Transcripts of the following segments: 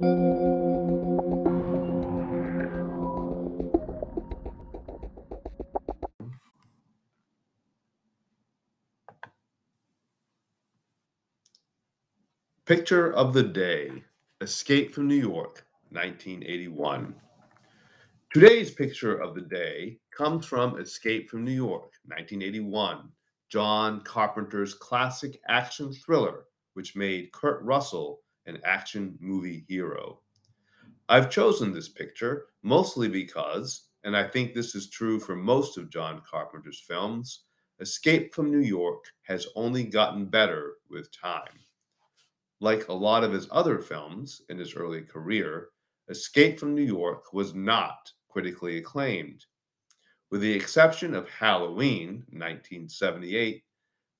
Picture of the Day Escape from New York, 1981. Today's picture of the day comes from Escape from New York, 1981, John Carpenter's classic action thriller, which made Kurt Russell an action movie hero. I've chosen this picture mostly because, and I think this is true for most of John Carpenter's films, Escape from New York has only gotten better with time. Like a lot of his other films in his early career, Escape from New York was not critically acclaimed. With the exception of Halloween, 1978,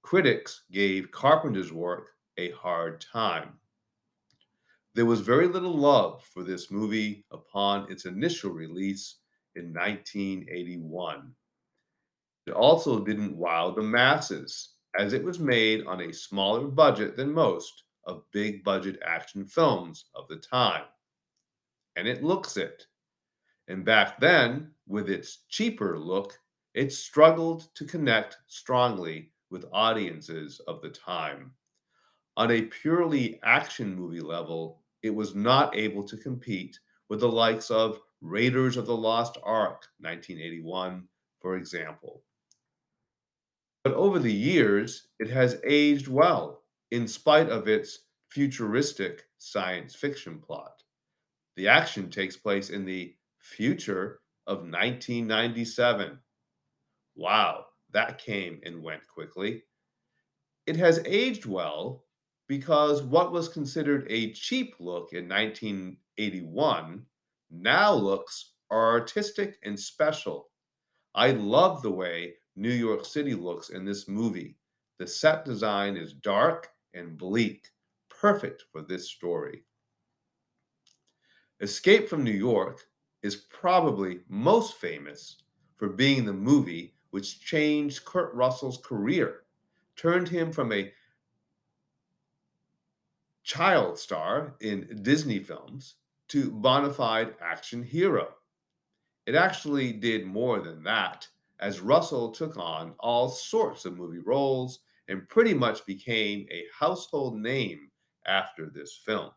critics gave Carpenter's work a hard time. There was very little love for this movie upon its initial release in 1981. It also didn't wow the masses, as it was made on a smaller budget than most of big budget action films of the time. And it looks it. And back then, with its cheaper look, it struggled to connect strongly with audiences of the time. On a purely action movie level, it was not able to compete with the likes of Raiders of the Lost Ark, 1981, for example. But over the years, it has aged well in spite of its futuristic science fiction plot. The action takes place in the future of 1997. Wow, that came and went quickly. It has aged well because what was considered a cheap look in 1981 now looks artistic and special. I love the way New York City looks in this movie. The set design is dark and bleak, perfect for this story. Escape from New York is probably most famous for being the movie which changed Kurt Russell's career, turned him from a child star in Disney films to bona fide action hero. It actually did more than that, as Russell took on all sorts of movie roles and pretty much became a household name after this film.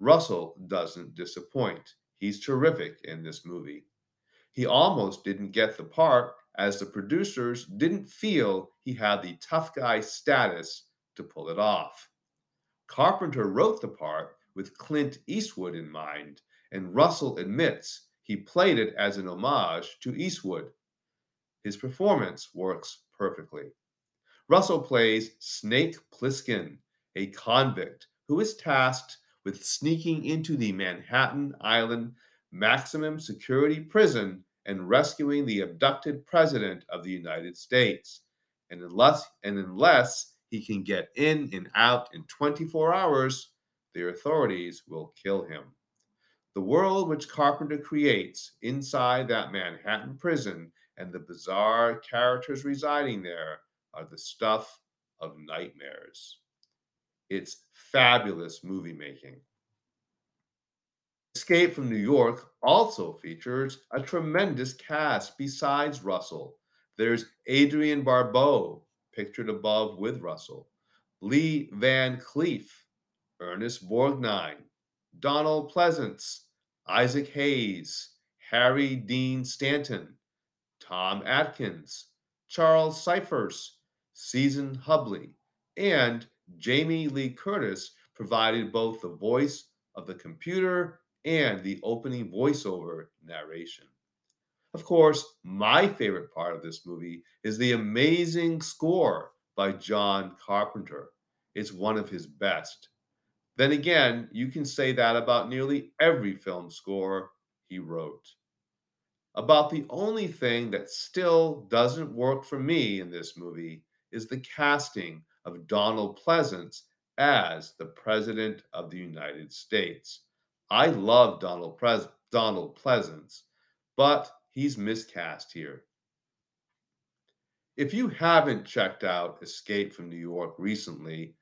Russell doesn't disappoint. He's terrific in this movie. He almost didn't get the part as the producers didn't feel he had the tough guy status to pull it off. Carpenter wrote the part with Clint Eastwood in mind, and Russell admits he played it as an homage to Eastwood. His performance works perfectly. Russell plays Snake Plissken, a convict who is tasked with sneaking into the Manhattan Island maximum security prison and rescuing the abducted president of the United States. And unless and unless he can get in and out in 24 hours, the authorities will kill him. The world which Carpenter creates inside that Manhattan prison and the bizarre characters residing there are the stuff of nightmares. It's fabulous movie making. Escape from New York also features a tremendous cast besides Russell. There's Adrienne Barbeau, pictured above with Russell, Lee Van Cleef, Ernest Borgnine, Donald Pleasence, Isaac Hayes, Harry Dean Stanton, Tom Atkins, Charles Cyphers, Season Hubley, and Jamie Lee Curtis provided both the voice of the computer and the opening voiceover narration. Of course, my favorite part of this movie is the amazing score by John Carpenter. It's one of his best. Then again, you can say that about nearly every film score he wrote. About the only thing that still doesn't work for me in this movie is the casting of Donald Pleasence as the President of the United States. I love Donald, Pres- Donald Pleasence, but he's miscast here. If you haven't checked out Escape from New York recently,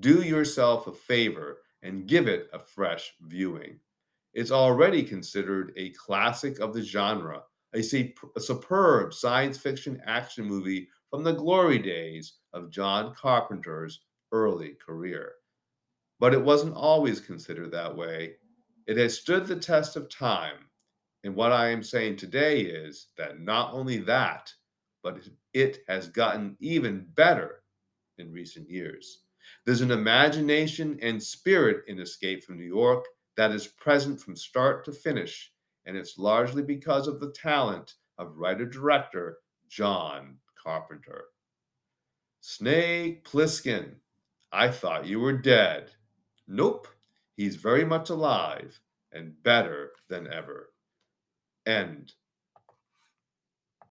do yourself a favor and give it a fresh viewing. It's already considered a classic of the genre, a, a superb science fiction action movie from the glory days of John Carpenter's early career. But it wasn't always considered that way. It has stood the test of time. And what I am saying today is that not only that, but it has gotten even better in recent years. There's an imagination and spirit in Escape from New York that is present from start to finish, and it's largely because of the talent of writer director John Carpenter. Snake Plissken, I thought you were dead. Nope, he's very much alive and better than ever. End